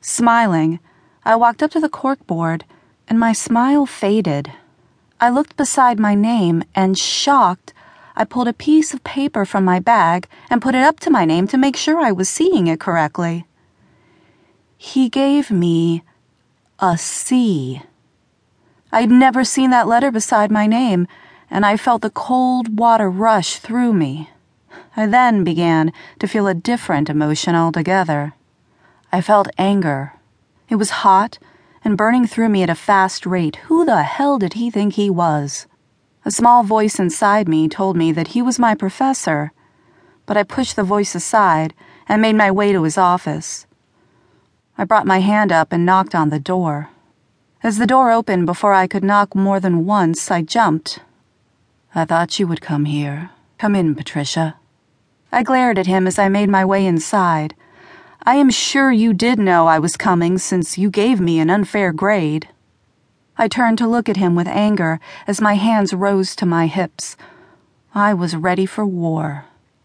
Smiling, I walked up to the corkboard and my smile faded. I looked beside my name and, shocked, I pulled a piece of paper from my bag and put it up to my name to make sure I was seeing it correctly. He gave me a C. I'd never seen that letter beside my name, and I felt the cold water rush through me. I then began to feel a different emotion altogether. I felt anger. It was hot and burning through me at a fast rate. Who the hell did he think he was? A small voice inside me told me that he was my professor, but I pushed the voice aside and made my way to his office. I brought my hand up and knocked on the door. As the door opened before I could knock more than once, I jumped. I thought you would come here. Come in, Patricia. I glared at him as I made my way inside. I am sure you did know I was coming since you gave me an unfair grade. I turned to look at him with anger as my hands rose to my hips. I was ready for war.